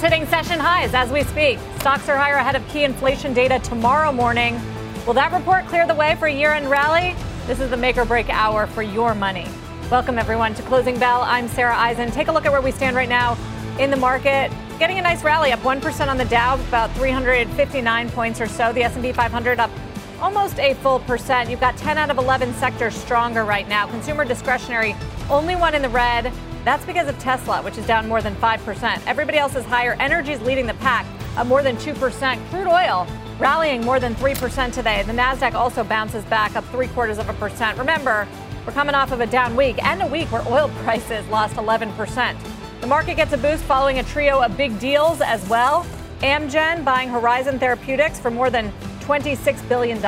Hitting session highs as we speak. Stocks are higher ahead of key inflation data tomorrow morning. Will that report clear the way for a year end rally? This is the make or break hour for your money. Welcome everyone to Closing Bell. I'm Sarah Eisen. Take a look at where we stand right now in the market. Getting a nice rally up 1% on the Dow, about 359 points or so. The S&P 500 up almost a full percent. You've got 10 out of 11 sectors stronger right now. Consumer discretionary, only one in the red. That's because of Tesla, which is down more than 5%. Everybody else is higher. Energy is leading the pack, up more than 2%. Crude oil rallying more than 3% today. The NASDAQ also bounces back up three quarters of a percent. Remember, we're coming off of a down week and a week where oil prices lost 11%. The market gets a boost following a trio of big deals as well. Amgen buying Horizon Therapeutics for more than $26 billion,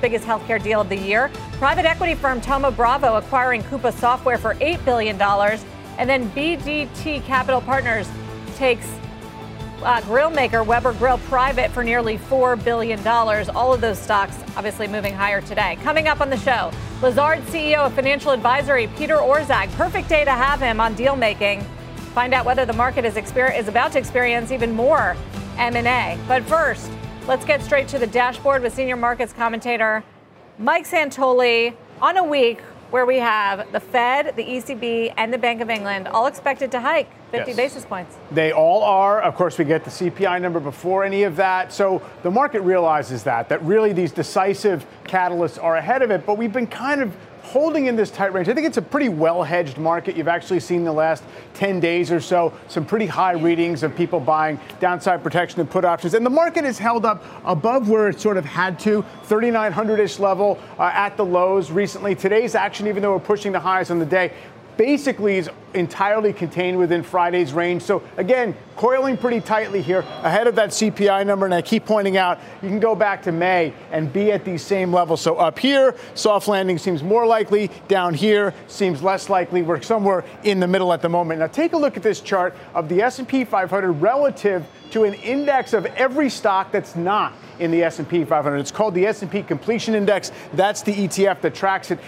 biggest healthcare deal of the year. Private equity firm Thoma Bravo acquiring Coupa Software for $8 billion. And then BDT Capital Partners takes uh, grill maker Weber Grill private for nearly $4 billion. All of those stocks obviously moving higher today. Coming up on the show, Lazard CEO of Financial Advisory, Peter Orszag. Perfect day to have him on deal making. Find out whether the market is, exper- is about to experience even more M&A. But first, let's get straight to the dashboard with senior markets commentator Mike Santoli on a week where we have the Fed, the ECB, and the Bank of England all expected to hike 50 yes. basis points. They all are. Of course, we get the CPI number before any of that. So the market realizes that, that really these decisive catalysts are ahead of it. But we've been kind of holding in this tight range. I think it's a pretty well hedged market. You've actually seen the last 10 days or so some pretty high readings of people buying downside protection and put options. And the market has held up above where it sort of had to, 3,900 ish level uh, at the lows recently. Today's action, even though we're pushing the highs on the day, basically is entirely contained within Friday's range. So again, coiling pretty tightly here ahead of that CPI number. And I keep pointing out, you can go back to May and be at these same levels. So up here, soft landing seems more likely. Down here seems less likely. We're somewhere in the middle at the moment. Now take a look at this chart of the S&P 500 relative to an index of every stock that's not in the S&P 500. It's called the S&P Completion Index. That's the ETF that tracks it.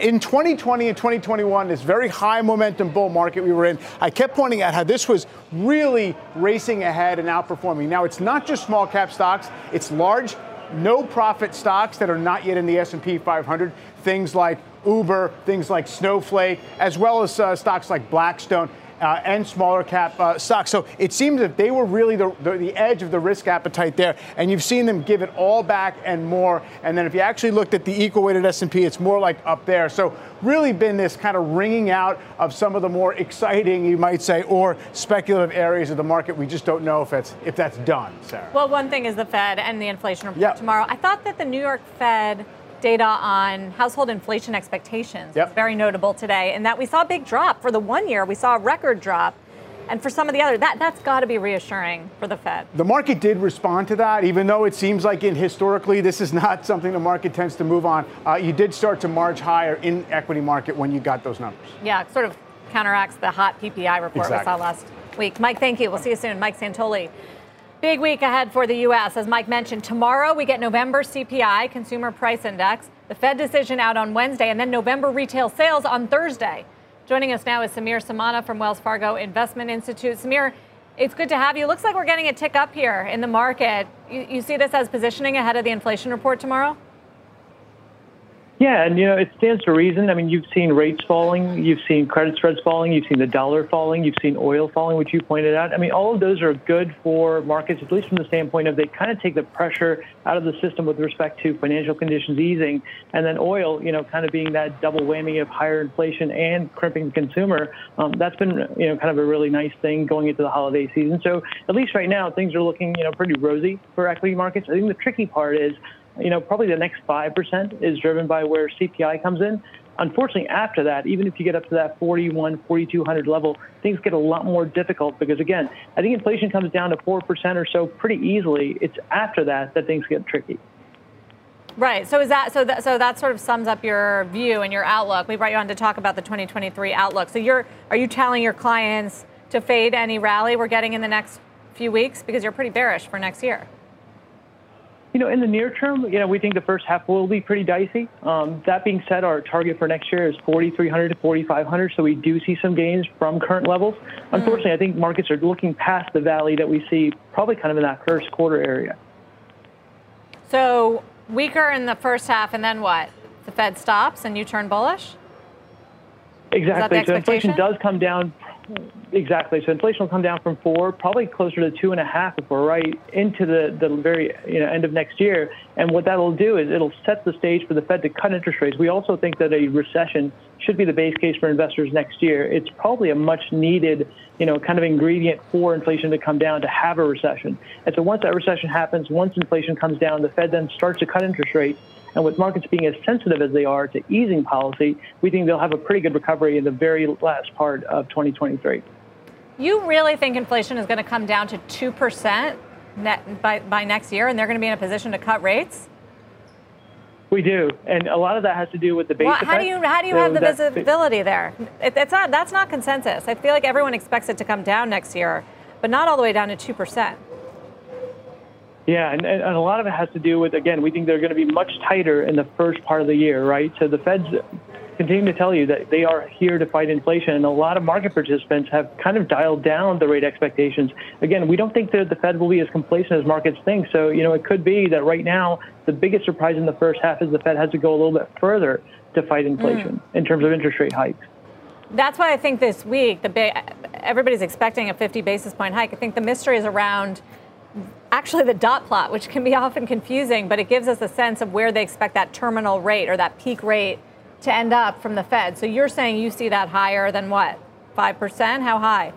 In 2020 and 2021, this very high momentum bull market we were in, I kept pointing out how this was really racing ahead and outperforming. Now, it's not just small cap stocks, it's large no profit stocks that are not yet in the S&P 500, things like Uber, things like Snowflake, as well as uh, stocks like Blackstone and smaller cap uh, stocks. So it seems that they were really the, the, the, edge of the risk appetite there, and you've seen them give it all back and more. And then if you actually looked at the equal weighted S&P, it's more like up there. So really been this kind of ringing out of some of the more exciting, you might say, or speculative areas of the market. We just don't know if it's if that's done, Sarah. Well, one thing is the Fed and the inflation report yep. tomorrow. I thought that the New York Fed data on household inflation expectations yep. very notable today, and that we saw a big drop for the one year. We saw a record drop. And for some of the other, that, that's got to be reassuring for the Fed. The market did respond to that, even though it seems like in historically this is not something the market tends to move on. Uh, you did start to march higher in equity market when you got those numbers. Yeah, sort of counteracts the hot PPI report exactly. we saw last week. Mike, thank you. We'll see you soon. Mike Santoli. Big week ahead for the U.S. As Mike mentioned, tomorrow we get November CPI, Consumer Price Index, the Fed decision out on Wednesday, and then November retail sales on Thursday. Joining us now is Sameer Samana from Wells Fargo Investment Institute. Sameer, it's good to have you. Looks like we're getting a tick up here in the market. You, you see this as positioning ahead of the inflation report tomorrow? Yeah, and you know it stands to reason. I mean, you've seen rates falling, you've seen credit spreads falling, you've seen the dollar falling, you've seen oil falling, which you pointed out. I mean, all of those are good for markets, at least from the standpoint of they kind of take the pressure out of the system with respect to financial conditions easing, and then oil, you know, kind of being that double whammy of higher inflation and crimping the consumer. Um, that's been you know kind of a really nice thing going into the holiday season. So at least right now, things are looking you know pretty rosy for equity markets. I think the tricky part is you know, probably the next 5% is driven by where CPI comes in. Unfortunately, after that, even if you get up to that 41, 4200 level, things get a lot more difficult because, again, I think inflation comes down to 4% or so pretty easily. It's after that that things get tricky. Right. So is that so that so that sort of sums up your view and your outlook. We brought you on to talk about the 2023 outlook. So you're are you telling your clients to fade any rally we're getting in the next few weeks because you're pretty bearish for next year? You know, in the near term, you know, we think the first half will be pretty dicey. Um, that being said, our target for next year is 4,300 to 4,500, so we do see some gains from current levels. Mm. Unfortunately, I think markets are looking past the valley that we see probably kind of in that first quarter area. So weaker in the first half, and then what? The Fed stops and you turn bullish? Exactly. So inflation does come down Exactly. So inflation will come down from four, probably closer to two and a half if we're right, into the, the very you know, end of next year. And what that'll do is it'll set the stage for the Fed to cut interest rates. We also think that a recession should be the base case for investors next year. It's probably a much needed, you know, kind of ingredient for inflation to come down to have a recession. And so once that recession happens, once inflation comes down, the Fed then starts to cut interest rates. And with markets being as sensitive as they are to easing policy, we think they'll have a pretty good recovery in the very last part of 2023. You really think inflation is going to come down to 2% net by, by next year and they're going to be in a position to cut rates? We do, and a lot of that has to do with the base. Well, how do you how do you so have the visibility there? It, it's not that's not consensus. I feel like everyone expects it to come down next year, but not all the way down to two percent. Yeah, and, and a lot of it has to do with again, we think they're going to be much tighter in the first part of the year, right? So the Fed's continue to tell you that they are here to fight inflation. And a lot of market participants have kind of dialed down the rate expectations. Again, we don't think that the Fed will be as complacent as markets think. So, you know, it could be that right now the biggest surprise in the first half is the Fed has to go a little bit further to fight inflation mm. in terms of interest rate hikes. That's why I think this week the big, everybody's expecting a 50 basis point hike. I think the mystery is around actually the dot plot, which can be often confusing, but it gives us a sense of where they expect that terminal rate or that peak rate to end up from the Fed. So you're saying you see that higher than what? 5%? How high?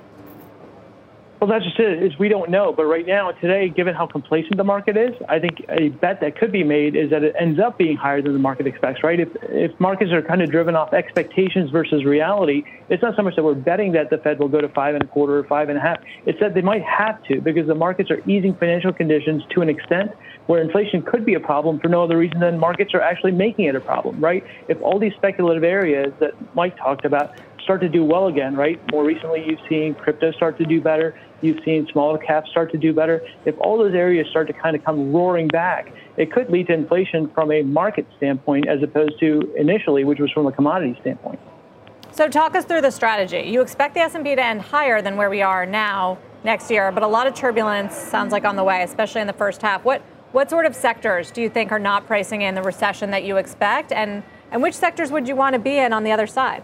Well, that's just it. Is we don't know. But right now, today, given how complacent the market is, I think a bet that could be made is that it ends up being higher than the market expects. Right? If if markets are kind of driven off expectations versus reality, it's not so much that we're betting that the Fed will go to five and a quarter or five and a half. It's that they might have to because the markets are easing financial conditions to an extent where inflation could be a problem for no other reason than markets are actually making it a problem. Right? If all these speculative areas that Mike talked about start to do well again, right? More recently, you've seen crypto start to do better. You've seen smaller caps start to do better. If all those areas start to kind of come roaring back, it could lead to inflation from a market standpoint as opposed to initially, which was from a commodity standpoint. So talk us through the strategy. You expect the S&P to end higher than where we are now next year, but a lot of turbulence sounds like on the way, especially in the first half. What what sort of sectors do you think are not pricing in the recession that you expect and and which sectors would you want to be in on the other side?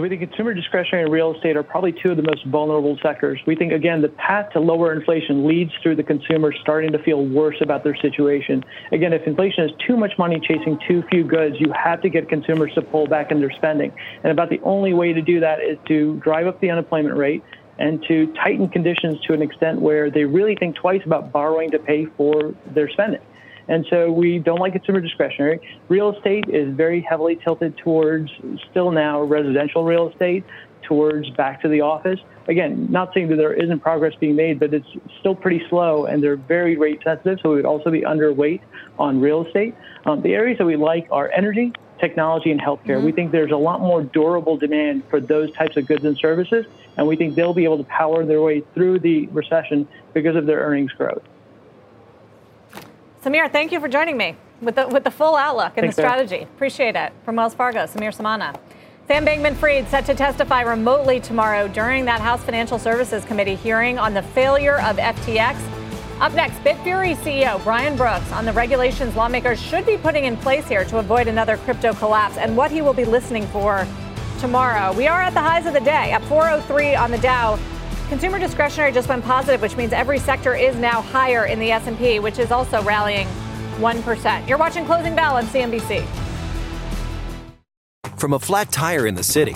We think consumer discretionary and real estate are probably two of the most vulnerable sectors. We think, again, the path to lower inflation leads through the consumer starting to feel worse about their situation. Again, if inflation is too much money chasing too few goods, you have to get consumers to pull back in their spending. And about the only way to do that is to drive up the unemployment rate and to tighten conditions to an extent where they really think twice about borrowing to pay for their spending. And so we don't like consumer discretionary. Real estate is very heavily tilted towards still now residential real estate, towards back to the office. Again, not saying that there isn't progress being made, but it's still pretty slow and they're very rate sensitive. So we would also be underweight on real estate. Um, the areas that we like are energy, technology, and healthcare. Mm-hmm. We think there's a lot more durable demand for those types of goods and services, and we think they'll be able to power their way through the recession because of their earnings growth. Sameer, thank you for joining me with the, with the full outlook and Thanks, the strategy. Sir. Appreciate it. From Wells Fargo, Sameer Samana. Sam Bankman Fried set to testify remotely tomorrow during that House Financial Services Committee hearing on the failure of FTX. Up next, Bitfury CEO Brian Brooks on the regulations lawmakers should be putting in place here to avoid another crypto collapse and what he will be listening for tomorrow. We are at the highs of the day at 403 on the Dow. Consumer discretionary just went positive, which means every sector is now higher in the S&P, which is also rallying 1%. You're watching Closing Bell on CNBC. From a flat tire in the city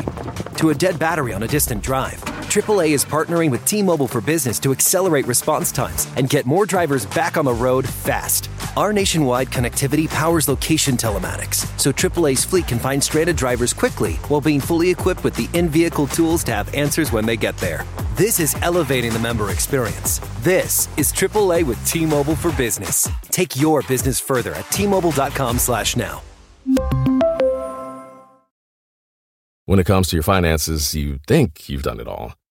to a dead battery on a distant drive. AAA is partnering with T Mobile for Business to accelerate response times and get more drivers back on the road fast. Our nationwide connectivity powers location telematics, so AAA's fleet can find stranded drivers quickly while being fully equipped with the in vehicle tools to have answers when they get there. This is elevating the member experience. This is AAA with T Mobile for Business. Take your business further at T Mobile.com slash now. When it comes to your finances, you think you've done it all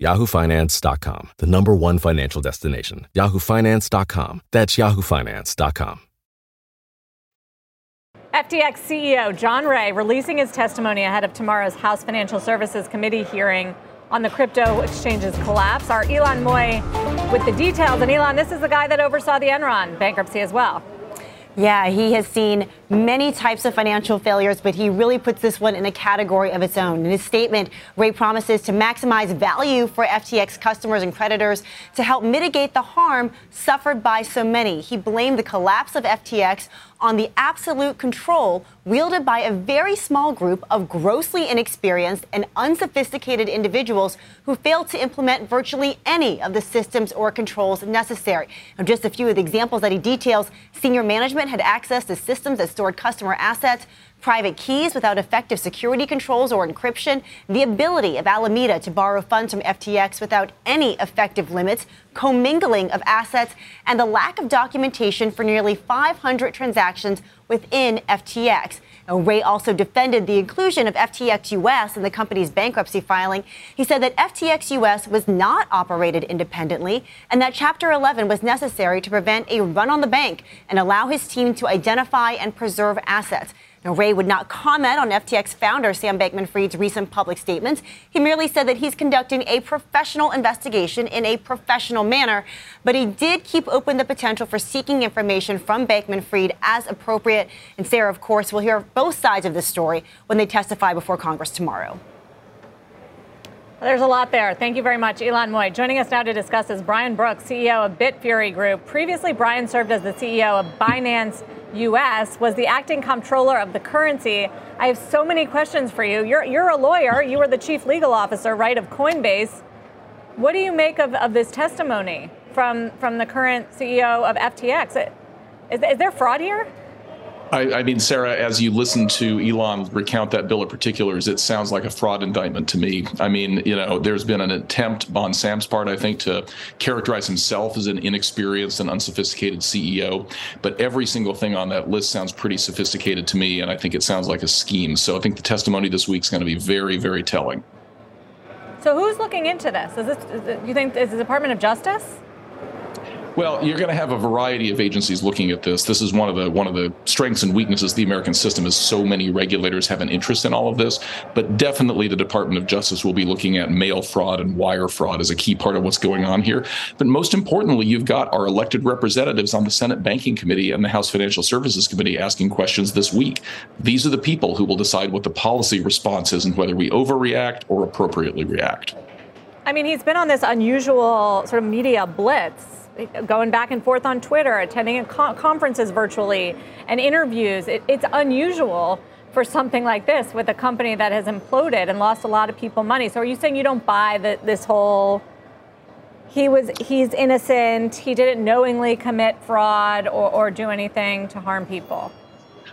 yahoofinance.com, the number one financial destination. yahoofinance.com. That's yahoofinance.com. FTX CEO John Ray releasing his testimony ahead of tomorrow's House Financial Services Committee hearing on the crypto exchange's collapse. Our Ylan Mui with the details. And Ylan, this is the guy that oversaw the Enron bankruptcy as well. Yeah, he has seen many types of financial failures, but he really puts this one in a category of its own. In his statement, Ray promises to maximize value for FTX customers and creditors to help mitigate the harm suffered by so many. He blamed the collapse of FTX on the absolute control wielded by a very small group of grossly inexperienced and unsophisticated individuals who failed to implement virtually any of the systems or controls necessary. Now, just a few of the examples that he details senior management had access to systems that stored customer assets private keys without effective security controls or encryption, the ability of Alameda to borrow funds from FTX without any effective limits, commingling of assets, and the lack of documentation for nearly 500 transactions within FTX. Now, Ray also defended the inclusion of FTX US in the company's bankruptcy filing. He said that FTX US was not operated independently and that Chapter 11 was necessary to prevent a run on the bank and allow his team to identify and preserve assets. Now, Ray would not comment on FTX founder Sam Bankman Fried's recent public statements. He merely said that he's conducting a professional investigation in a professional manner, but he did keep open the potential for seeking information from Bankman Fried as appropriate. And Sarah, of course, will hear both sides of this story when they testify before Congress tomorrow. There's a lot there. Thank you very much, Ylan Mui. Joining us now to discuss is Brian Brooks, CEO of Bitfury Group. Previously, Brian served as the CEO of Binance US, was the acting comptroller of the currency. I have so many questions for you. You're, you're a lawyer, you were the chief legal officer, right, of Coinbase. What do you make of, of this testimony from, from the current CEO of FTX? Is, is there fraud here? I, I, mean, Sarah, as you listen to Ylan recount that bill of particulars, it sounds like a fraud indictment to me. I mean, you know, there's been an attempt on Sam's part, I think, to characterize himself as an inexperienced and unsophisticated CEO. But every single thing on that list sounds pretty sophisticated to me, and I think it sounds like a scheme. So I think the testimony this week is going to be very, very telling. So who's looking into this? Is this, is you think, is the Department of Justice? Well, you're going to have a variety of agencies looking at this. This is one of the one of the strengths and weaknesses of the American system is so many regulators have an interest in all of this. But definitely, the Department of Justice will be looking at mail fraud and wire fraud as a key part of what's going on here. But most importantly, you've got our elected representatives on the Senate Banking Committee and the House Financial Services Committee asking questions this week. These are the people who will decide what the policy response is and whether we overreact or appropriately react. I mean, he's been on this unusual sort of media blitz going back and forth on Twitter, attending conferences virtually, and interviews. It, it's unusual for something like this with a company that has imploded and lost a lot of people money. So, are you saying you don't buy the, this whole? He was he's innocent. He didn't knowingly commit fraud or, or do anything to harm people.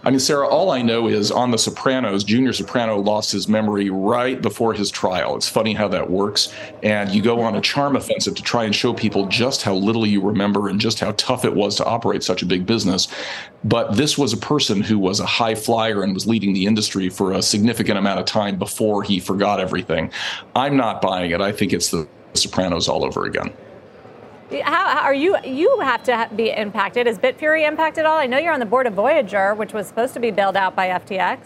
I mean, Sarah, all I know is on The Sopranos, Junior Soprano lost his memory right before his trial. It's funny how that works. And you go on a charm offensive to try and show people just how little you remember and just how tough it was to operate such a big business. But this was a person who was a high flyer and was leading the industry for a significant amount of time before he forgot everything. I'm not buying it. I think it's the Sopranos all over again. How, are you? You have to be impacted. Is Bitfury impacted at all? I know you're on the board of Voyager, which was supposed to be bailed out by FTX.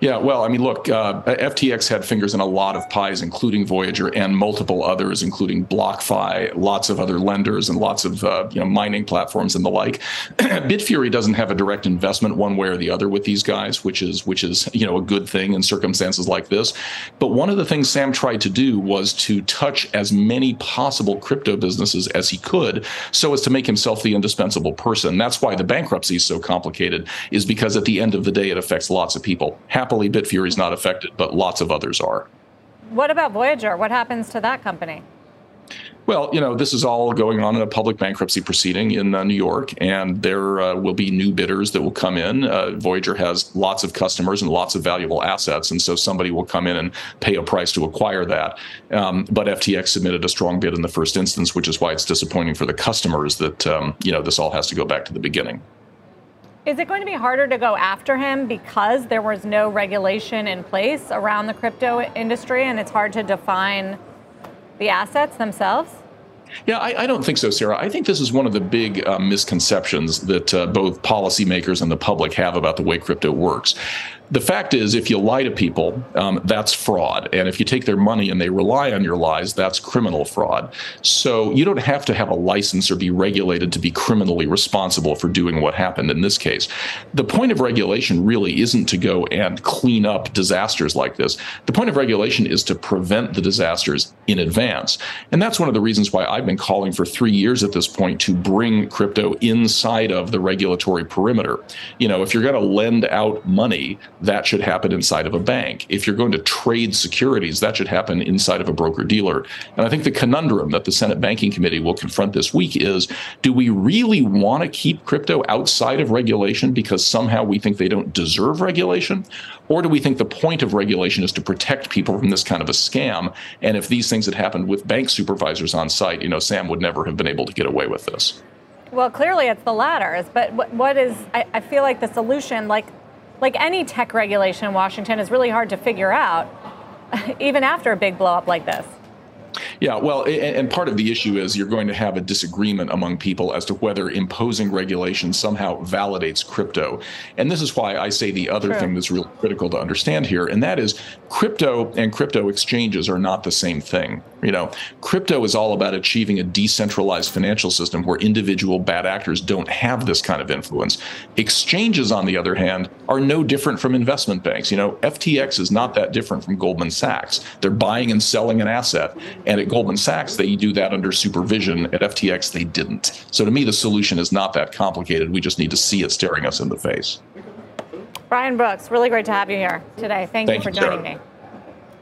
Yeah, well, I mean, look, uh, FTX had fingers in a lot of pies, including Voyager and multiple others, including BlockFi, lots of other lenders, and lots of uh, you know mining platforms and the like. Bitfury doesn't have a direct investment one way or the other with these guys, which is which is you know a good thing in circumstances like this. But one of the things Sam tried to do was to touch as many possible crypto businesses as he could, so as to make himself the indispensable person. That's why the bankruptcy is so complicated, is because at the end of the day, it affects lots of people happily, Bitfury is not affected, but lots of others are. What about Voyager? What happens to that company? Well, you know, this is all going on in a public bankruptcy proceeding in uh, New York, and there uh, will be new bidders that will come in. Uh, Voyager has lots of customers and lots of valuable assets, and so somebody will come in and pay a price to acquire that. Um, but FTX submitted a strong bid in the first instance, which is why it's disappointing for the customers that um, you know this all has to go back to the beginning. Is it going to be harder to go after him because there was no regulation in place around the crypto industry and it's hard to define the assets themselves? Yeah, I, I, don't think so, Sarah. I think this is one of the big uh, misconceptions that uh, both policymakers and the public have about the way crypto works the fact is, if you lie to people, um, that's fraud. And if you take their money and they rely on your lies, that's criminal fraud. So you don't have to have a license or be regulated to be criminally responsible for doing what happened in this case. The point of regulation really isn't to go and clean up disasters like this. The point of regulation is to prevent the disasters in advance. And that's one of the reasons why I've been calling for three years at this point to bring crypto inside of the regulatory perimeter. You know, if you're going to lend out money, that should happen inside of a bank. If you're going to trade securities, that should happen inside of a broker dealer. And I think the conundrum that the Senate Banking Committee will confront this week is do we really want to keep crypto outside of regulation because somehow we think they don't deserve regulation? Or do we think the point of regulation is to protect people from this kind of a scam? And if these things had happened with bank supervisors on site, you know, Sam would never have been able to get away with this. Well, clearly it's the latter. But what is, I, I feel like the solution, like like any tech regulation in Washington, is really hard to figure out, even after a big blow up like this. Yeah, well, and part of the issue is you're going to have a disagreement among people as to whether imposing regulation somehow validates crypto. And this is why I say the other thing that's really critical to understand here, and that is crypto and crypto exchanges are not the same thing. You know, crypto is all about achieving a decentralized financial system where individual bad actors don't have this kind of influence. Exchanges, on the other hand, are no different from investment banks. You know, FTX is not that different from Goldman Sachs. They're buying and selling an asset. And at Goldman Sachs, they do that under supervision. At FTX, they didn't. So to me, the solution is not that complicated. We just need to see it staring us in the face. Brian Brooks, really great to have you here today. Thank, Thank you for joining me.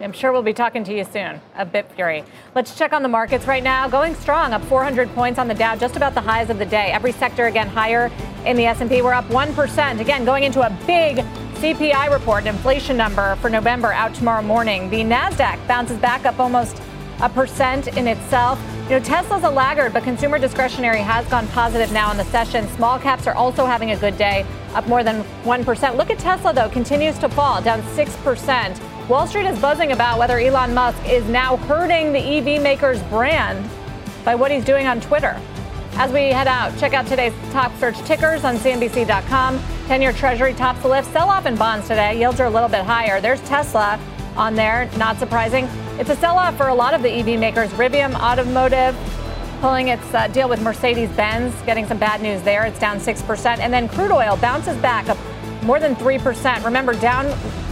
I'm sure we'll be talking to you soon. A Bitfury. Let's check on the markets right now. Going strong, up 400 points on the Dow, just about the highs of the day. Every sector again higher in the S&P. We're up 1%. Again, going into a big CPI report, inflation number for November out tomorrow morning. The Nasdaq bounces back up almost a percent in itself. You know, Tesla's a laggard, but consumer discretionary has gone positive now in the session. Small caps are also having a good day, up more than 1%. Look at Tesla, though, continues to fall, down 6%. Wall Street is buzzing about whether Elon Musk is now hurting the EV maker's brand by what he's doing on Twitter. As we head out, check out today's top search tickers on CNBC.com. 10 year Treasury tops the lift. Sell off in bonds today. Yields are a little bit higher. There's Tesla on there, not surprising. It's a sell off for a lot of the EV makers. Rivian Automotive pulling its uh, deal with Mercedes Benz, getting some bad news there. It's down 6%. And then crude oil bounces back up more than 3%. Remember, down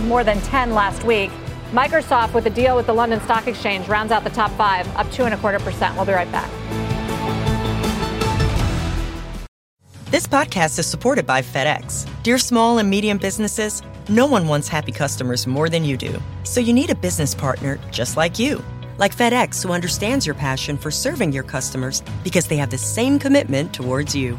more than 10 last week. Microsoft, with a deal with the London Stock Exchange, rounds out the top five, up two and a quarter percent. We'll be right back. This podcast is supported by FedEx. Dear small and medium businesses, no one wants happy customers more than you do. So you need a business partner just like you. Like FedEx, who understands your passion for serving your customers because they have the same commitment towards you.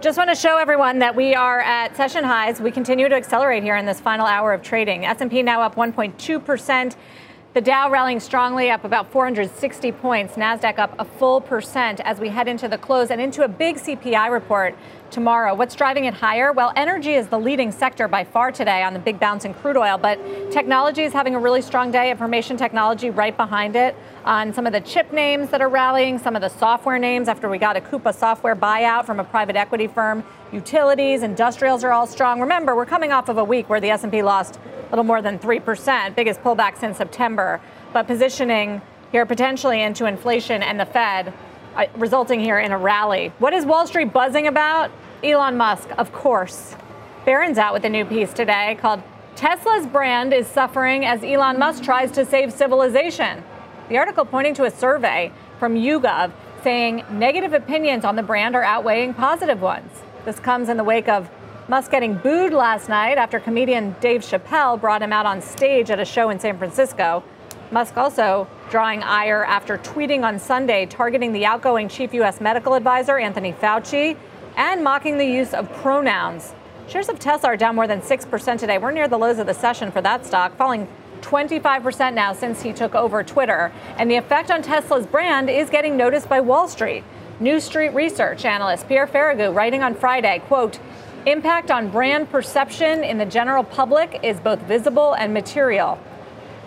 Just want to show everyone that we are at session highs. We continue to accelerate here in this final hour of trading. S&P now up 1.2 percent. The Dow rallying strongly up about 460 points. NASDAQ up a full percent as we head into the close and into a big CPI report tomorrow. What's driving it higher? Well, energy is the leading sector by far today on the big bounce in crude oil, but technology is having a really strong day. Information technology right behind it on some of the chip names that are rallying, some of the software names after we got a Coupa software buyout from a private equity firm. Utilities, industrials are all strong. Remember, we're coming off of a week where the S&P lost a little more than 3%, biggest pullback since September, but positioning here potentially into inflation and the Fed, resulting here in a rally. What is Wall Street buzzing about? Elon Musk, of course. Barron's out with a new piece today called Tesla's brand is suffering as Elon Musk tries to save civilization. The article pointing to a survey from YouGov saying negative opinions on the brand are outweighing positive ones. This comes in the wake of Musk getting booed last night after comedian Dave Chappelle brought him out on stage at a show in San Francisco. Musk also drawing ire after tweeting on Sunday targeting the outgoing chief U.S. medical advisor, Anthony Fauci, and mocking the use of pronouns. Shares of Tesla are down more than 6% today. We're near the lows of the session for that stock, falling 25% now since he took over Twitter. And the effect on Tesla's brand is getting noticed by Wall Street. New Street Research analyst Pierre Ferragu writing on Friday, quote, Impact on brand perception in the general public is both visible and material,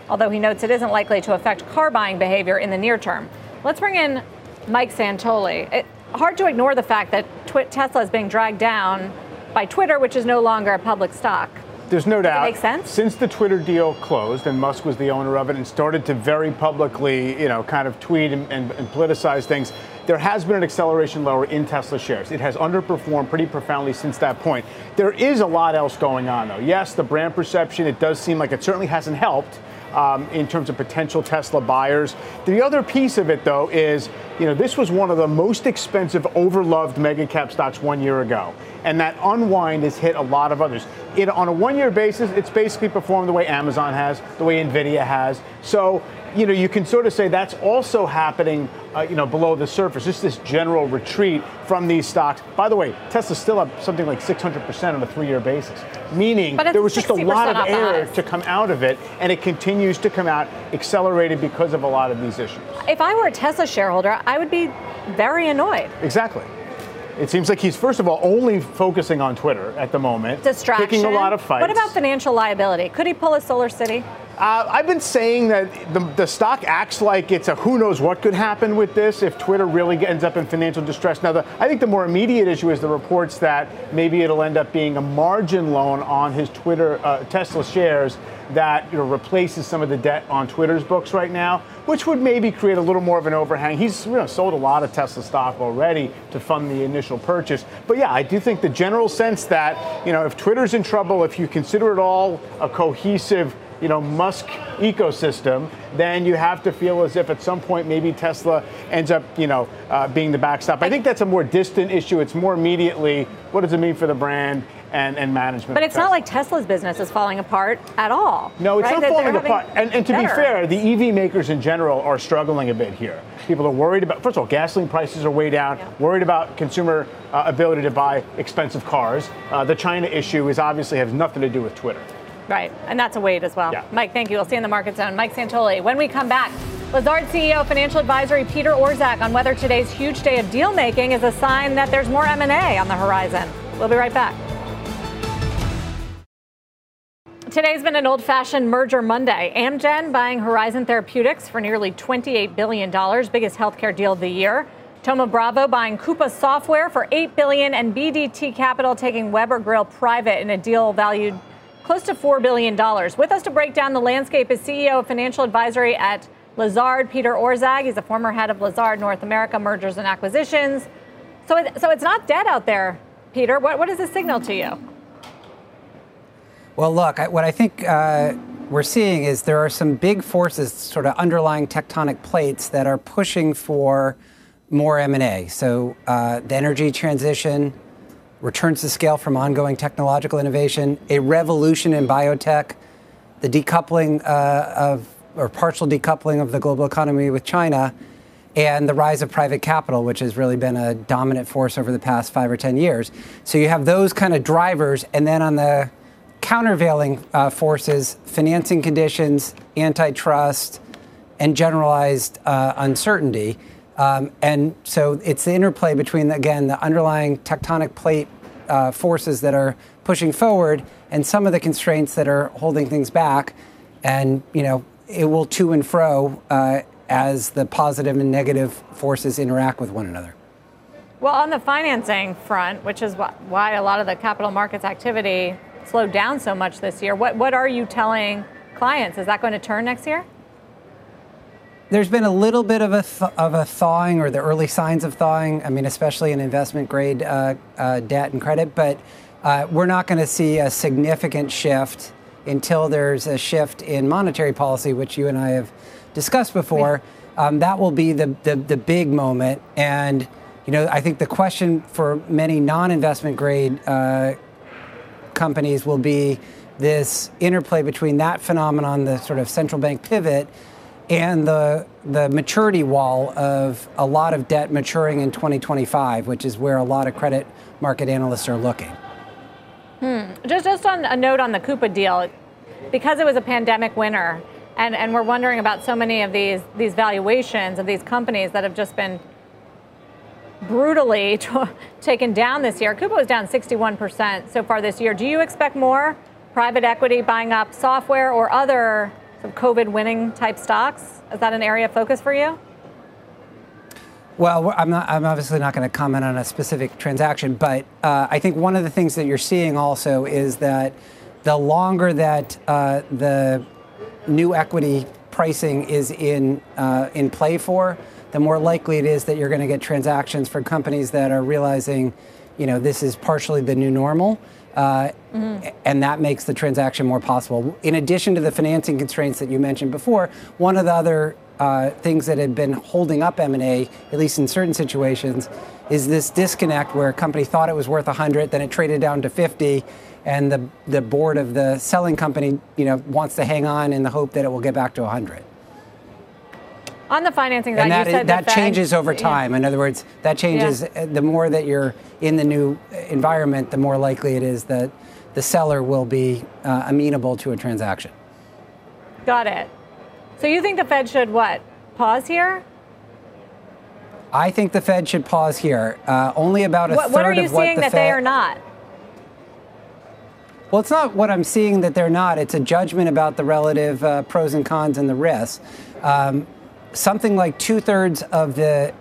although he notes it isn't likely to affect car buying behavior in the near term. Let's bring in Mike Santoli. It, hard to ignore the fact that Twi- Tesla is being dragged down by Twitter, which is no longer a public stock. There's no doubt. Make sense? Since the Twitter deal closed and Musk was the owner of it and started to very publicly, you know, kind of tweet and, and, and politicize things, there has been an acceleration lower in Tesla shares. It has underperformed pretty profoundly since that point. There is a lot else going on, though. Yes, the brand perception, it does seem like it certainly hasn't helped. Um, in terms of potential Tesla buyers. The other piece of it, though, is you know this was one of the most expensive, overloved mega cap stocks one year ago, and that unwind has hit a lot of others. It, on a one-year basis, it's basically performed the way Amazon has, the way Nvidia has. So you know, you can sort of say that's also happening, uh, you know, below the surface. Just this general retreat from these stocks. By the way, Tesla's still up something like 600% on a three-year basis, meaning there was just a lot of air to come out of it, and it continues to come out accelerated because of a lot of these issues. If I were a Tesla shareholder, I would be very annoyed. Exactly. It seems like he's, first of all, only focusing on Twitter at the moment. Distraction. Picking a lot of fights. What about financial liability? Could he pull a Solar City? Uh, I've been saying that the, the, stock acts like it's a who knows what could happen with this if Twitter really ends up in financial distress. Now, the, I think the more immediate issue is the reports that maybe it'll end up being a margin loan on his Twitter uh, Tesla shares that you know, replaces some of the debt on Twitter's books right now, which would maybe create a little more of an overhang. He's you know, sold a lot of Tesla stock already to fund the initial purchase. But yeah, I do think the general sense that you know if Twitter's in trouble, if you consider it all a cohesive you know, Musk ecosystem, then you have to feel as if at some point maybe Tesla ends up, you know, uh, being the backstop. I think that's a more distant issue. It's more immediately what does it mean for the brand and, and management. But it's not like Tesla's business is falling apart at all. No, it's right? not falling apart. And, and to better. be fair, the EV makers in general are struggling a bit here. People are worried about, first of all, gasoline prices are way down, Yeah. worried about consumer uh, ability to buy expensive cars. Uh, the China issue is obviously has nothing to do with Twitter. Right, and that's a wait as well. Yeah. Mike, thank you. We'll see you in the market zone. Mike Santoli. When we come back, Lazard CEO Financial Advisory Peter Orszag on whether today's huge day of deal making is a sign that there's more M&A on the horizon. We'll be right back. Today's been an old fashioned merger Monday. Amgen buying Horizon Therapeutics for nearly $28 billion, biggest healthcare deal of the year. Thoma Bravo buying Coupa Software for 8 billion, and BDT Capital taking Weber Grill private in a deal valued close to $4 billion. With us to break down the landscape is CEO of Financial Advisory at Lazard, Peter Orszag. He's a former head of Lazard North America Mergers and Acquisitions. So, it, so it's not dead out there, Peter. What, what does this signal to you? Well, look, what I think uh, we're seeing is there are some big forces, sort of underlying tectonic plates, that are pushing for more M&A. So uh, the energy transition, returns to scale from ongoing technological innovation, a revolution in biotech, the decoupling uh, of or partial decoupling of the global economy with China, and the rise of private capital, which has really been a dominant force over the past five or 10 years. So you have those kind of drivers, and then on the countervailing uh, forces, financing conditions, antitrust, and generalized uh, uncertainty. Um, and so it's the interplay between, again, the underlying tectonic plate uh, forces that are pushing forward and some of the constraints that are holding things back. And, you know, it will to and fro uh, as the positive and negative forces interact with one another. Well, on the financing front, which is why a lot of the capital markets activity slowed down so much this year, what, what are you telling clients? Is that going to turn next year? There's been a little bit of a th- of a thawing, or the early signs of thawing. I mean, especially in investment grade uh, uh, debt and credit, but uh, we're not going to see a significant shift until there's a shift in monetary policy, which you and I have discussed before. Um, that will be the, the, the big moment. And, you know, I think the question for many non investment grade uh, companies will be this interplay between that phenomenon, the sort of central bank pivot, and the the maturity wall of a lot of debt maturing in 2025, which is where a lot of credit market analysts are looking. Hmm. Just, just on a note on the Coupa deal, because it was a pandemic winner, and, and we're wondering about so many of these, these valuations of these companies that have just been brutally t- taken down this year. Coupa was down 61% so far this year. Do you expect more private equity buying up software or other COVID winning type stocks? Is that an area of focus for you? Well, I'm not. I'm obviously not going to comment on a specific transaction, but uh, I think one of the things that you're seeing also is that the longer that uh, the new equity pricing is in uh, in play for, the more likely it is that you're going to get transactions for companies that are realizing, you know, this is partially the new normal. Uh, mm-hmm. And that makes the transaction more possible. In addition to the financing constraints that you mentioned before, one of the other uh, things that had been holding up M&A, at least in certain situations, is this disconnect where a company thought it was worth 100, then it traded down to 50, and the, the board of the selling company, you know, wants to hang on in the hope that it will get back to 100. On the financing side, and that, is, that changes over time. Yeah. In other words, that changes. Yeah. The more that you're in the new environment, the more likely it is that the seller will be uh, amenable to a transaction. Got it. So you think the Fed should what? Pause here? I think the Fed should pause here. Uh, only about a what, third what are you what seeing that Fed, they are not? Well, it's not what I'm seeing that they're not. It's a judgment about the relative uh, pros and cons and the risks. Um, something like two thirds of the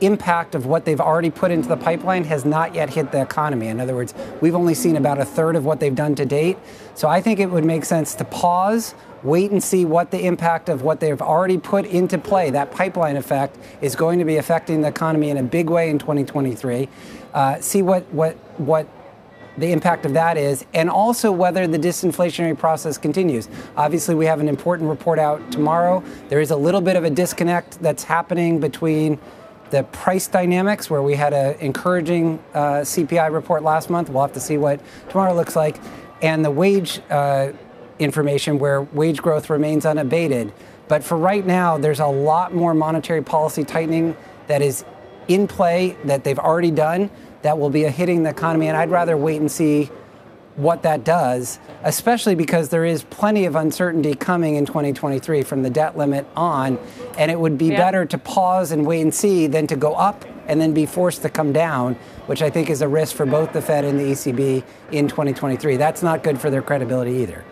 impact of what they've already put into the pipeline has not yet hit the economy. In other words, we've only seen about a third of what they've done to date. So I think it would make sense to pause, wait and see what the impact of what they've already put into play, that pipeline effect, is going to be affecting the economy in a big way in 2023. Uh, see what, what, what the impact of that is, and also whether the disinflationary process continues. Obviously, we have an important report out tomorrow. There is a little bit of a disconnect that's happening between the price dynamics, where we had an encouraging uh, CPI report last month. We'll have to see what tomorrow looks like, and the wage uh, information, where wage growth remains unabated. But for right now, there's a lot more monetary policy tightening that is in play that they've already done that will be a hitting the economy. And I'd rather wait and see what that does, especially because there is plenty of uncertainty coming in 2023 from the debt limit on. And it would be yeah. better to pause and wait and see than to go up and then be forced to come down, which I think is a risk for both the Fed and the ECB in 2023. That's not good for their credibility either.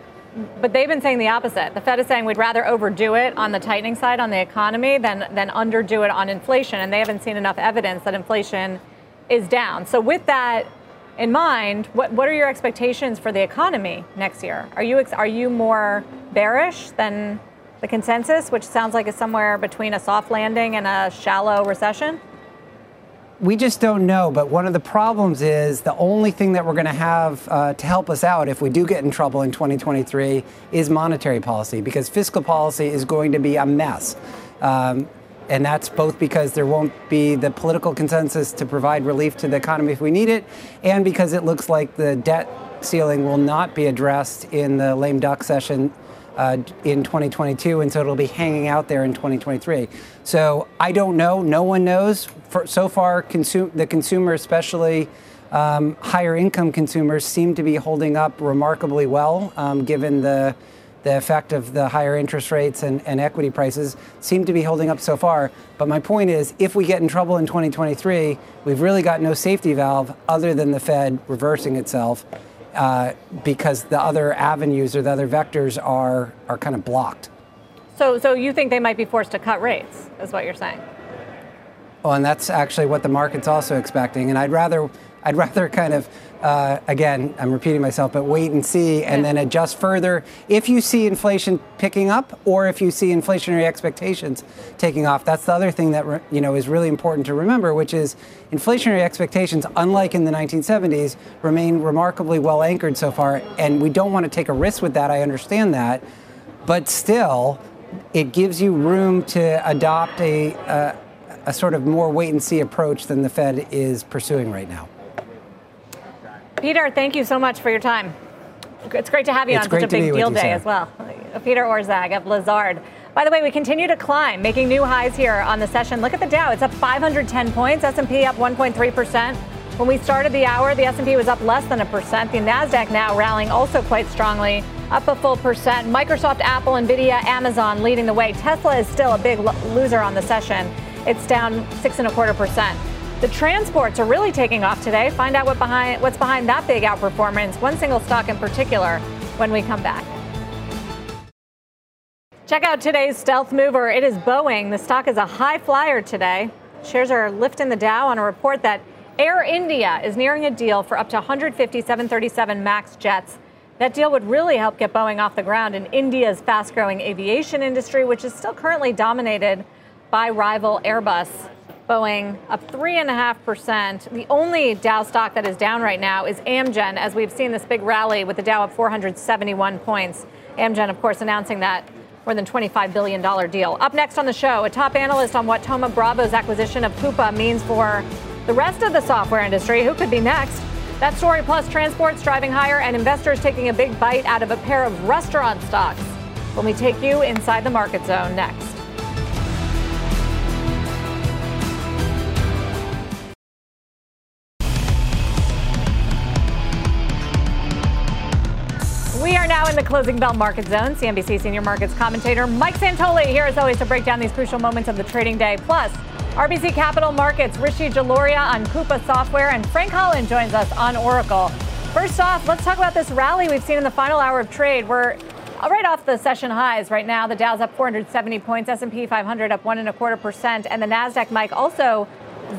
But they've been saying the opposite. The Fed is saying we'd rather overdo it on the tightening side on the economy than, than underdo it on inflation. And they haven't seen enough evidence that inflation is down. So with that in mind, what, what are your expectations for the economy next year? Are you are you more bearish than the consensus, which sounds like it's somewhere between a soft landing and a shallow recession? we just don't know. But one of the problems is the only thing that we're going to have uh, to help us out if we do get in trouble in 2023 is monetary policy, because fiscal policy is going to be a mess. Um, and that's both because there won't be the political consensus to provide relief to the economy if we need it, and because it looks like the debt ceiling will not be addressed in the lame duck session uh, in 2022, and so it'll be hanging out there in 2023. So I don't know. No one knows. For, so far, the consumer, especially um, higher income consumers, seem to be holding up remarkably well, um, given the the effect of the higher interest rates and, and, equity prices seem to be holding up so far. But my point is, if we get in trouble in 2023, we've really got no safety valve other than the Fed reversing itself uh, because the other avenues or the other vectors are are kind of blocked. So, so you think they might be forced to cut rates? Is what you're saying? Well, and that's actually what the market's also expecting. And I'd rather I'd rather kind of uh, again, I'm repeating myself, but wait and see and yeah. then adjust further if you see inflation picking up or if you see inflationary expectations taking off. That's the other thing that you know is really important to remember, which is inflationary expectations, unlike in the 1970s, remain remarkably well anchored so far, and we don't want to take a risk with that. I understand that, but still, it gives you room to adopt a, a, a sort of more wait and see approach than the Fed is pursuing right now. Peter, thank you so much for your time. It's great to have you it's on such a big deal day as well. Peter Orszag of Lazard. By the way, we continue to climb, making new highs here on the session. Look at the Dow; it's up 510 points. S&P up 1.3 percent. When we started the hour, the S&P was up less than a percent. The Nasdaq now rallying also quite strongly, up a full percent. Microsoft, Apple, Nvidia, Amazon leading the way. Tesla is still a big loser on the session. It's down six and a quarter percent. The transports are really taking off today. Find out what behind, what's behind that big outperformance, one single stock in particular, when we come back. Check out today's stealth mover. It is Boeing. The stock is a high flyer today. Shares are lifting the Dow on a report that Air India is nearing a deal for up to 150 737 MAX jets. That deal would really help get Boeing off the ground in India's fast growing aviation industry, which is still currently dominated by rival Airbus. Boeing up 3.5%. The only Dow stock that is down right now is Amgen, as we've seen this big rally with the Dow up 471 points. Amgen, of course, announcing that more than $25 billion deal. Up next on the show, a top analyst on what Thoma Bravo's acquisition of Coupa means for the rest of the software industry. Who could be next? That story plus transports driving higher and investors taking a big bite out of a pair of restaurant stocks. When we take you inside the market zone next. In the closing bell market zone. CNBC senior markets commentator Mike Santoli here as always to break down these crucial moments of the trading day. Plus, RBC Capital Markets, Rishi Jaluria on Coupa Software, and Frank Holland joins us on Oracle. First off, let's talk about this rally we've seen in the final hour of trade. We're right off the session highs right now. The Dow's up 470 points, S&P 500 up one and a quarter percent, and the Nasdaq, Mike, also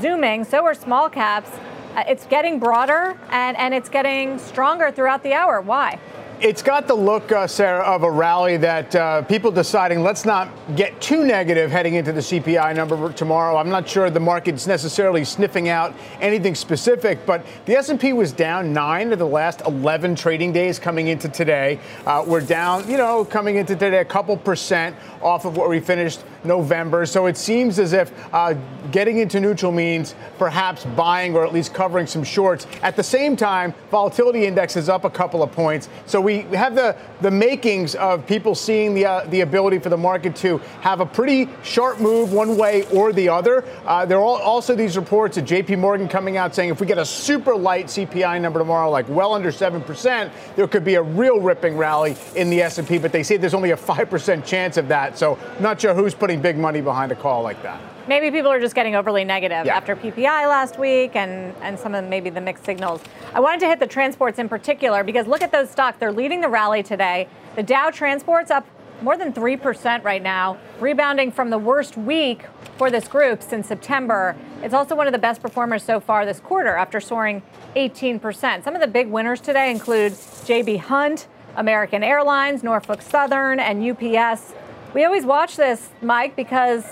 zooming. So are small caps. Uh, it's getting broader and, and it's getting stronger throughout the hour. Why? It's got the look, uh, Sarah, of a rally that uh, people deciding let's not get too negative heading into the CPI number tomorrow. I'm not sure the market's necessarily sniffing out anything specific, but the S&P was down nine of the last 11 trading days coming into today. Uh, we're down, you know, coming into today a couple percent off of what we finished November. So it seems as if uh, getting into neutral means perhaps buying or at least covering some shorts. At the same time, volatility index is up a couple of points. So we have the, the makings of people seeing the, uh, the ability for the market to have a pretty sharp move one way or the other. Uh, there are also these reports of JP Morgan coming out saying if we get a super light CPI number tomorrow, like well under 7%, there could be a real ripping rally in the S&P, but they say there's only a 5% chance of that. So not sure who's putting big money behind a call like that. Maybe people are just getting overly negative yeah. after PPI last week and, and some of maybe the mixed signals. I wanted to hit the transports in particular because look at those stocks. They're leading the rally today. The Dow Transports up more than 3% right now, rebounding from the worst week for this group since September. It's also one of the best performers so far this quarter after soaring 18%. Some of the big winners today include JB Hunt, American Airlines, Norfolk Southern, and UPS. We always watch this, Mike, because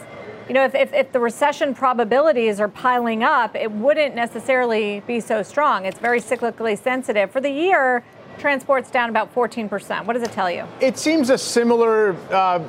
you know, if, if, if, the recession probabilities are piling up, it wouldn't necessarily be so strong. It's very cyclically sensitive. For the year, transport's down about 14%. What does it tell you? It seems a similar uh,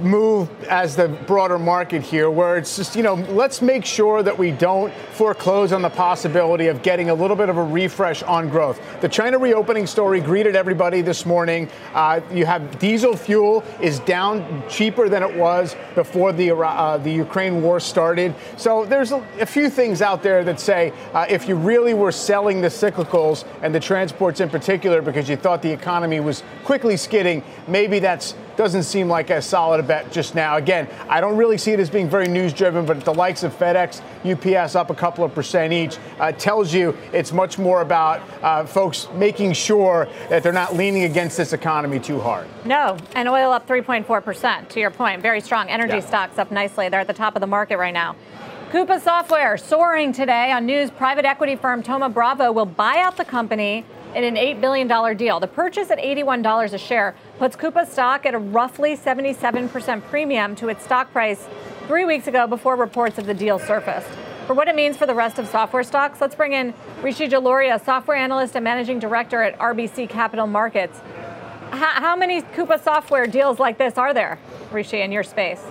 move as the broader market here, where it's just, you know, let's make sure that we don't foreclose on the possibility of getting a little bit of a refresh on growth. The China reopening story greeted everybody this morning. Uh, you have diesel fuel is down cheaper than it was before the, uh, the Ukraine war started. So there's a, a few things out there that say uh, if you really were selling the cyclicals and the transports in particular, because you thought the economy was quickly skidding. Maybe that doesn't seem like as solid a bet just now. Again, I don't really see it as being very news driven, but the likes of FedEx, UPS up a couple of percent each uh, tells you it's much more about uh, folks making sure that they're not leaning against this economy too hard. No, and oil up 3.4%, to your point. Very strong. Energy yeah. stocks up nicely. They're at the top of the market right now. Coupa Software soaring today on news. Private equity firm Thoma Bravo will buy out the company in an $8 billion deal. The purchase at $81 a share puts Coupa stock at a roughly 77% premium to its stock price three weeks ago before reports of the deal surfaced. For what it means for the rest of software stocks, let's bring in Rishi Jaluria, software analyst and managing director at RBC Capital Markets. How, how many Coupa software deals like this are there, Rishi, in your space?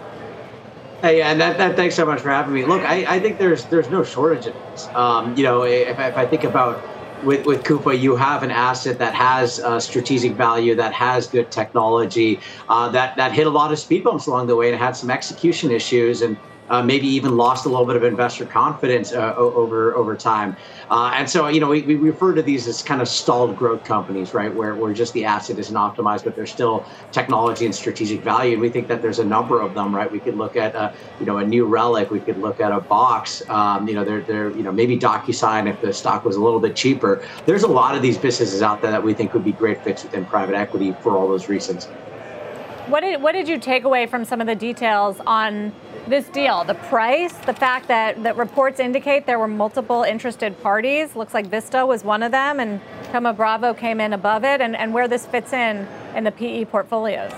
Hey, and that, that, thanks so much for having me. Look, I, I think there's there's no shortage of this. Um, you know, if, if I think about with, with Coupa, you have an asset that has uh, strategic value, that has good technology, uh, that that hit a lot of speed bumps along the way and had some execution issues, and uh, maybe even lost a little bit of investor confidence uh, over over time. Uh, and so, you know, we, we refer to these as kind of stalled growth companies, right, where, where just the asset isn't optimized, but there's still technology and strategic value. And we think that there's a number of them, right? We could look at, a, you know, a New Relic. We could look at a box. Um, you know, they're, they're, you know, maybe DocuSign if the stock was a little bit cheaper. There's a lot of these businesses out there that we think would be great fits within private equity for all those reasons. What did, what did you take away from some of the details on this deal, the price, the fact that, that reports indicate there were multiple interested parties. Looks like Vista was one of them, and Thoma Bravo came in above it, and, and where this fits in in the PE portfolios.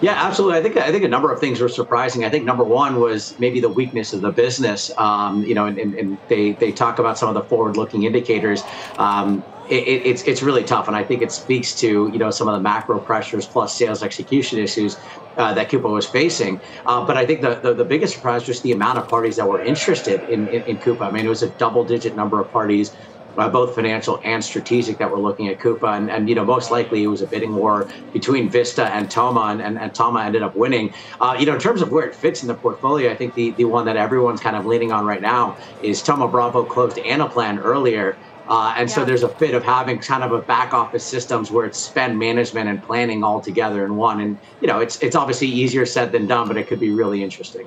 Yeah, absolutely. I think I think a number of things were surprising. I think number one was maybe the weakness of the business. Um, you know, and, and, they they talk about some of the forward-looking indicators. Um, it, it's it's really tough, and I think it speaks to you know some of the macro pressures plus sales execution issues uh, that Coupa was facing. Uh, but I think the, the, the biggest surprise was the amount of parties that were interested in, in, in Coupa. I mean, it was a double-digit number of parties. Uh, both financial and strategic that were looking at Coupa. And, and, you know, most likely it was a bidding war between Vista and Thoma, and, and, and Thoma ended up winning. Uh, you know, in terms of where it fits in the portfolio, I think the, the one that everyone's kind of leaning on right now is Thoma Bravo closed Anaplan earlier. Uh, and yeah. so there's a fit of having kind of a back office systems where it's spend management and planning all together in one. And you know, it's it's obviously easier said than done, but it could be really interesting.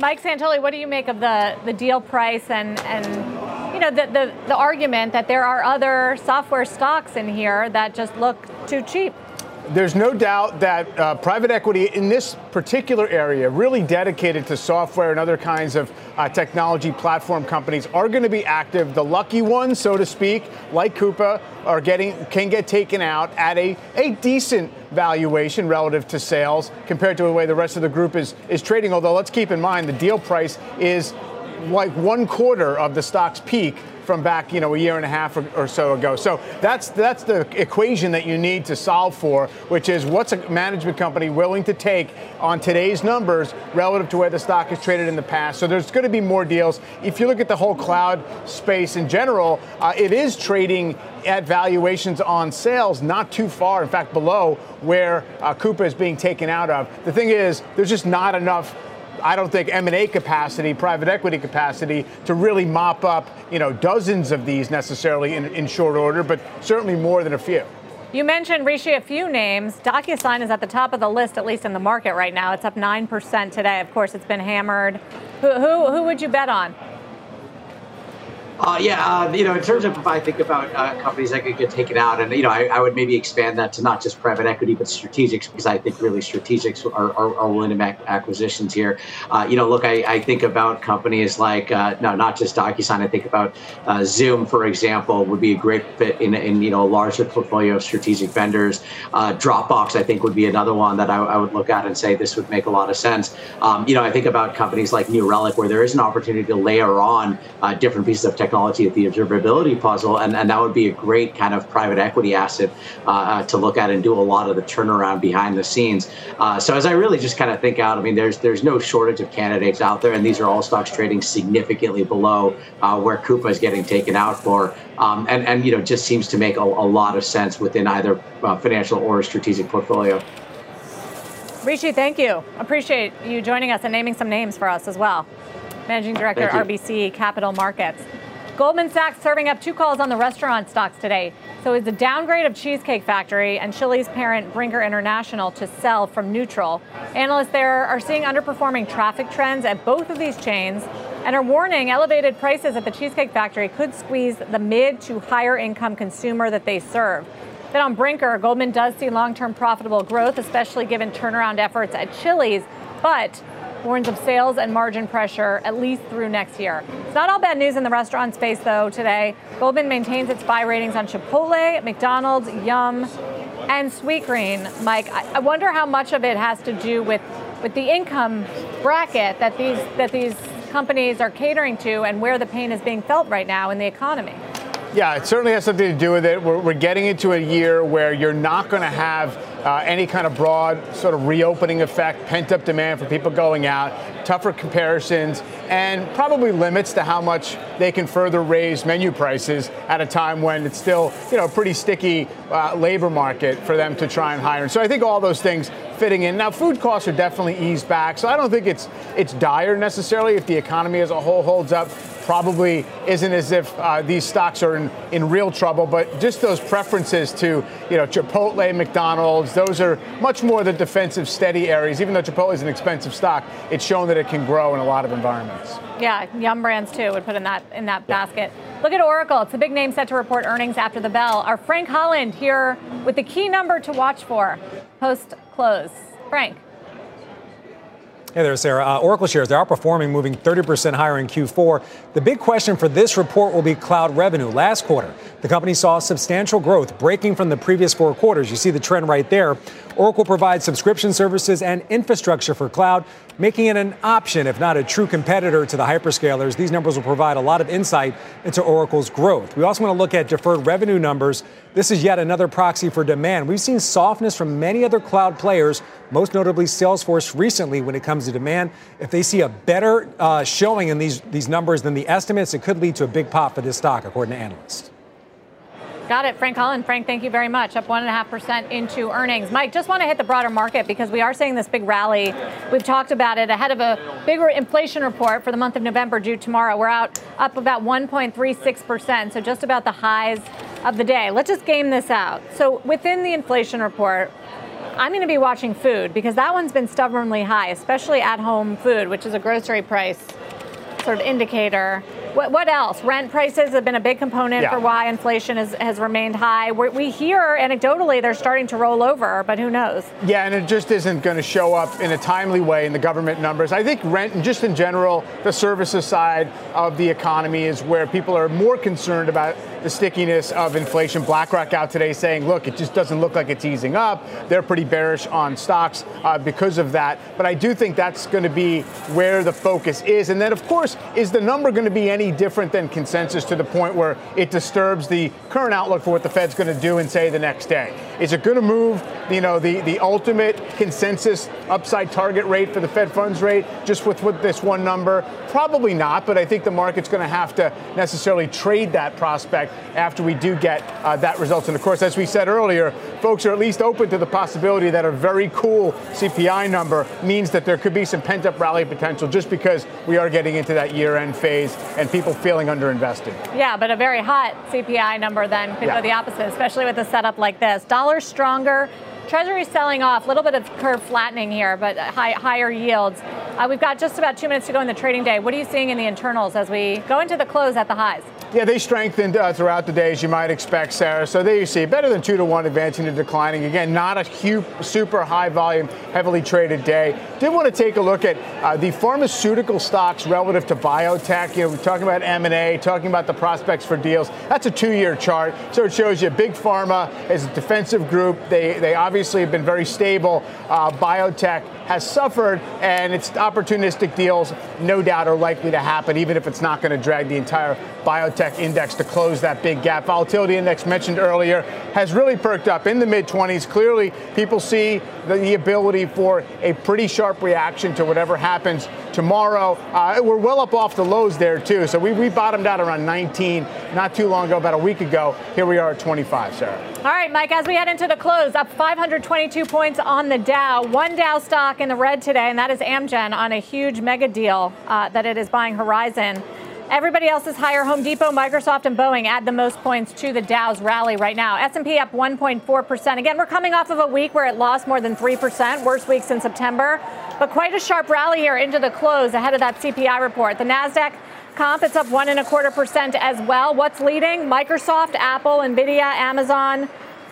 Mike Santoli, what do you make of the the deal price and and you know the the, the argument that there are other software stocks in here that just look too cheap? there's no doubt that uh, private equity in this particular area, really dedicated to software and other kinds of uh, technology platform companies, are going to be active. The lucky ones, so to speak, like Coupa, are getting can get taken out at a, a decent valuation relative to sales compared to the way the rest of the group is is trading. Although let's keep in mind the deal price is like one quarter of the stock's peak from back, you know, a year and a half or, or, so ago. So that's that's the equation that you need to solve for, which is what's a management company willing to take on today's numbers relative to where the stock has traded in the past. So there's going to be more deals. If you look at the whole cloud space in general, uh, it is trading at valuations on sales not too far, in fact, below where uh, Coupa is being taken out of. The thing is, there's just not enough I don't think M&A capacity, private equity capacity to really mop up, you know, dozens of these necessarily in, in short order, but certainly more than a few. You mentioned, Rishi, a few names. DocuSign is at the top of the list, at least in the market right now. It's up 9% today. Of course, it's been hammered. Who, who, who would you bet on? Uh, yeah, uh, you know, in terms of if I think about uh, companies that could get taken out, and you know, I, I, would maybe expand that to not just private equity but strategics, because I think really strategics are, are, are willing to make acquisitions here. Uh, you know, look, I, I, think about companies like uh, no, not just DocuSign. I think about uh, Zoom, for example, would be a great fit in, in you know a larger portfolio of strategic vendors. Dropbox, I think, would be another one that I, I, would look at and say this would make a lot of sense. Um, you know, I think about companies like New Relic, where there is an opportunity to layer on different pieces of technology technology at the observability puzzle, and, and that would be a great kind of private equity asset uh, uh, to look at and do a lot of the turnaround behind the scenes. Uh, so as I really just kind of think out, I mean, there's there's no shortage of candidates out there, and these are all stocks trading significantly below uh, where Coupa is getting taken out for, um, and and you know just seems to make a, a lot of sense within either uh, financial or strategic portfolio. Rishi, thank you. Appreciate you joining us and naming some names for us as well. Managing Director, RBC Capital Markets. Goldman Sachs serving up two calls on the restaurant stocks today. So is the downgrade of Cheesecake Factory and Chili's parent Brinker International to sell from neutral. Analysts there are seeing underperforming traffic trends at both of these chains and are warning elevated prices at the Cheesecake Factory could squeeze the mid to higher income consumer that they serve. Then on Brinker, Goldman does see long term profitable growth, especially given turnaround efforts at Chili's, but warns of sales and margin pressure at least through next year. It's not all bad news in the restaurant space, though, today. Goldman maintains its buy ratings on Chipotle, McDonald's, Yum, and Sweetgreen. Mike, I wonder how much of it has to do with, with the income bracket that these, that these companies are catering to and where the pain is being felt right now in the economy. Yeah, it certainly has something to do with it. We're, we're getting into a year where you're not going to have uh, any kind of broad sort of reopening effect, pent up demand for people going out, tougher comparisons, and probably limits to how much they can further raise menu prices at a time when it's still, you know, a pretty sticky uh, labor market for them to try and hire. And so I think all those things fitting in. Now, food costs are definitely eased back, so I don't think it's it's dire necessarily if the economy as a whole holds up probably isn't as if uh, these stocks are in, in real trouble, but just those preferences to, you know, Chipotle, McDonald's, those are much more the defensive, steady areas. Even though Chipotle is an expensive stock, it's shown that it can grow in a lot of environments. Yeah, Yum Brands too would put in that in that yeah. basket. Look at Oracle. It's a big name set to report earnings after the bell. Our Frank Holland here with the key number to watch for post close. Frank. Hey there, Sarah. Uh, Oracle shares, they're outperforming, moving 30% higher in Q4. The big question for this report will be cloud revenue. Last quarter, the company saw substantial growth, breaking from the previous four quarters. You see the trend right there. Oracle provides subscription services and infrastructure for cloud, making it an option, if not a true competitor to the hyperscalers. These numbers will provide a lot of insight into Oracle's growth. We also want to look at deferred revenue numbers. This is yet another proxy for demand. We've seen softness from many other cloud players, most notably Salesforce recently when it comes to demand. If they see a better uh, showing in these, these numbers than the estimates, it could lead to a big pop for this stock, according to analysts. Got it, Frank Holland. Frank, thank you very much. Up 1.5% into earnings. Mike, just want to hit the broader market because we are seeing this big rally. We've talked about it ahead of a bigger inflation report for the month of November due tomorrow. We're out up about 1.36%, so just about the highs of the day. Let's just game this out. So within the inflation report, I'm going to be watching food because that one's been stubbornly high, especially at home food, which is a grocery price sort of indicator. What, what else? Rent prices have been a big component yeah. for why inflation has, has remained high. We're, we hear anecdotally they're starting to roll over, but who knows? Yeah, and it just isn't going to show up in a timely way in the government numbers. I think rent, and just in general, the services side of the economy is where people are more concerned about the stickiness of inflation. BlackRock out today saying, look, it just doesn't look like it's easing up. They're pretty bearish on stocks uh, because of that. But I do think that's going to be where the focus is. And then, of course, is the number going to be any different than consensus to the point where it disturbs the current outlook for what the Fed's going to do and say the next day? Is it going to move, you know, the, the ultimate consensus upside target rate for the Fed funds rate just with, with this one number? Probably not, but I think the market's going to have to necessarily trade that prospect after we do get uh, that results. And of course, as we said earlier, folks are at least open to the possibility that a very cool CPI number means that there could be some pent up rally potential just because we are getting into that year end phase and people feeling underinvested. Yeah, but a very hot CPI number then could yeah. go the opposite, especially with a setup like this. Dollar stronger. Treasury selling off, a little bit of curve flattening here, but high, higher yields. Uh, we've got just about two minutes to go in the trading day. What are you seeing in the internals as we go into the close at the highs? Yeah, they strengthened uh, throughout the day, as you might expect, Sarah. So there you see, better than two to one advancing to declining. Again, not a huge, super high volume, heavily traded day. Did want to take a look at uh, the pharmaceutical stocks relative to biotech. You know, we're talking about M&A, talking about the prospects for deals. That's a two-year chart, so it shows you big pharma is a defensive group. They they obviously have been very stable. Uh, biotech has suffered, and its opportunistic deals, no doubt, are likely to happen, even if it's not going to drag the entire biotech index to close that big gap. Volatility index mentioned earlier has really perked up in the mid 20s. Clearly, people see the, ability for a pretty sharp reaction to whatever happens tomorrow. Uh, we're well up off the lows there, too. So we, we bottomed out around 19 not too long ago, about a week ago. Here we are at 25, Sarah. All right, Mike, as we head into the close, up 522 points on the Dow. One Dow stock in the red today, and that is Amgen on a huge mega deal uh, that it is buying Horizon. Everybody else is higher. Home Depot, Microsoft, and Boeing add the most points to the Dow's rally right now. S&P up 1.4%. Again, we're coming off of a week where it lost more than 3%, worst week since September, but quite a sharp rally here into the close ahead of that CPI report. The Nasdaq comp, it's up one and a quarter percent as well. What's leading? Microsoft, Apple, Nvidia, Amazon,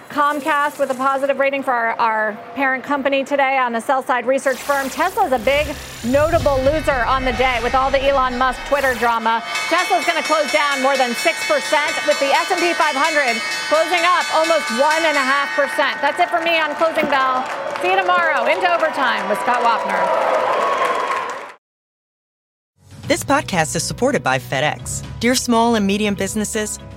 Comcast with a positive rating for our, our parent company today on the sell side research firm. Tesla's a big notable loser on the day with all the Elon Musk Twitter drama. Tesla's going to close down more than 6% with the S&P 500 closing up almost 1.5%. That's it for me on Closing Bell. See you tomorrow into overtime with Scott Wapner. This podcast is supported by FedEx. Dear small and medium businesses,